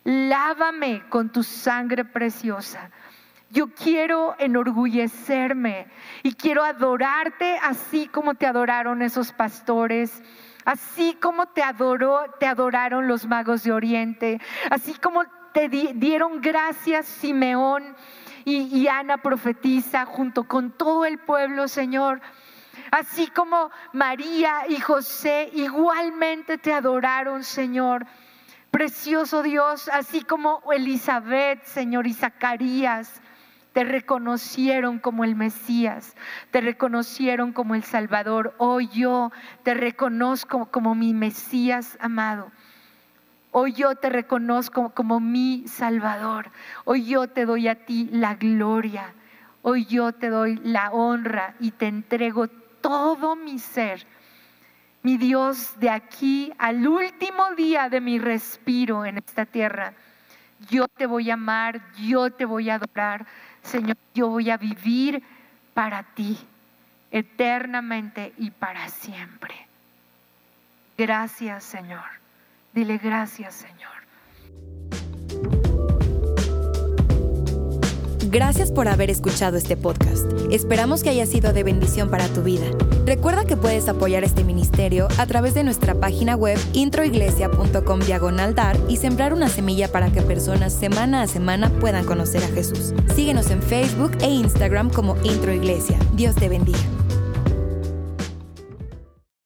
Lávame con tu sangre preciosa. Yo quiero enorgullecerme y quiero adorarte así como te adoraron esos pastores Así como te adoró, te adoraron los magos de Oriente, así como te dieron gracias Simeón y, y Ana profetiza junto con todo el pueblo, Señor. Así como María y José igualmente te adoraron, Señor. Precioso Dios, así como Elizabeth, Señor, y Zacarías te reconocieron como el Mesías, te reconocieron como el Salvador. Hoy yo te reconozco como mi Mesías amado. Hoy yo te reconozco como mi Salvador. Hoy yo te doy a ti la gloria. Hoy yo te doy la honra y te entrego todo mi ser. Mi Dios, de aquí al último día de mi respiro en esta tierra, yo te voy a amar, yo te voy a adorar Señor, yo voy a vivir para ti eternamente y para siempre. Gracias, Señor. Dile gracias, Señor. Gracias por haber escuchado este podcast. Esperamos que haya sido de bendición para tu vida. Recuerda que puedes apoyar este ministerio a través de nuestra página web introiglesia.com diagonal dar y sembrar una semilla para que personas semana a semana puedan conocer a Jesús. Síguenos en Facebook e Instagram como Introiglesia. Dios te bendiga.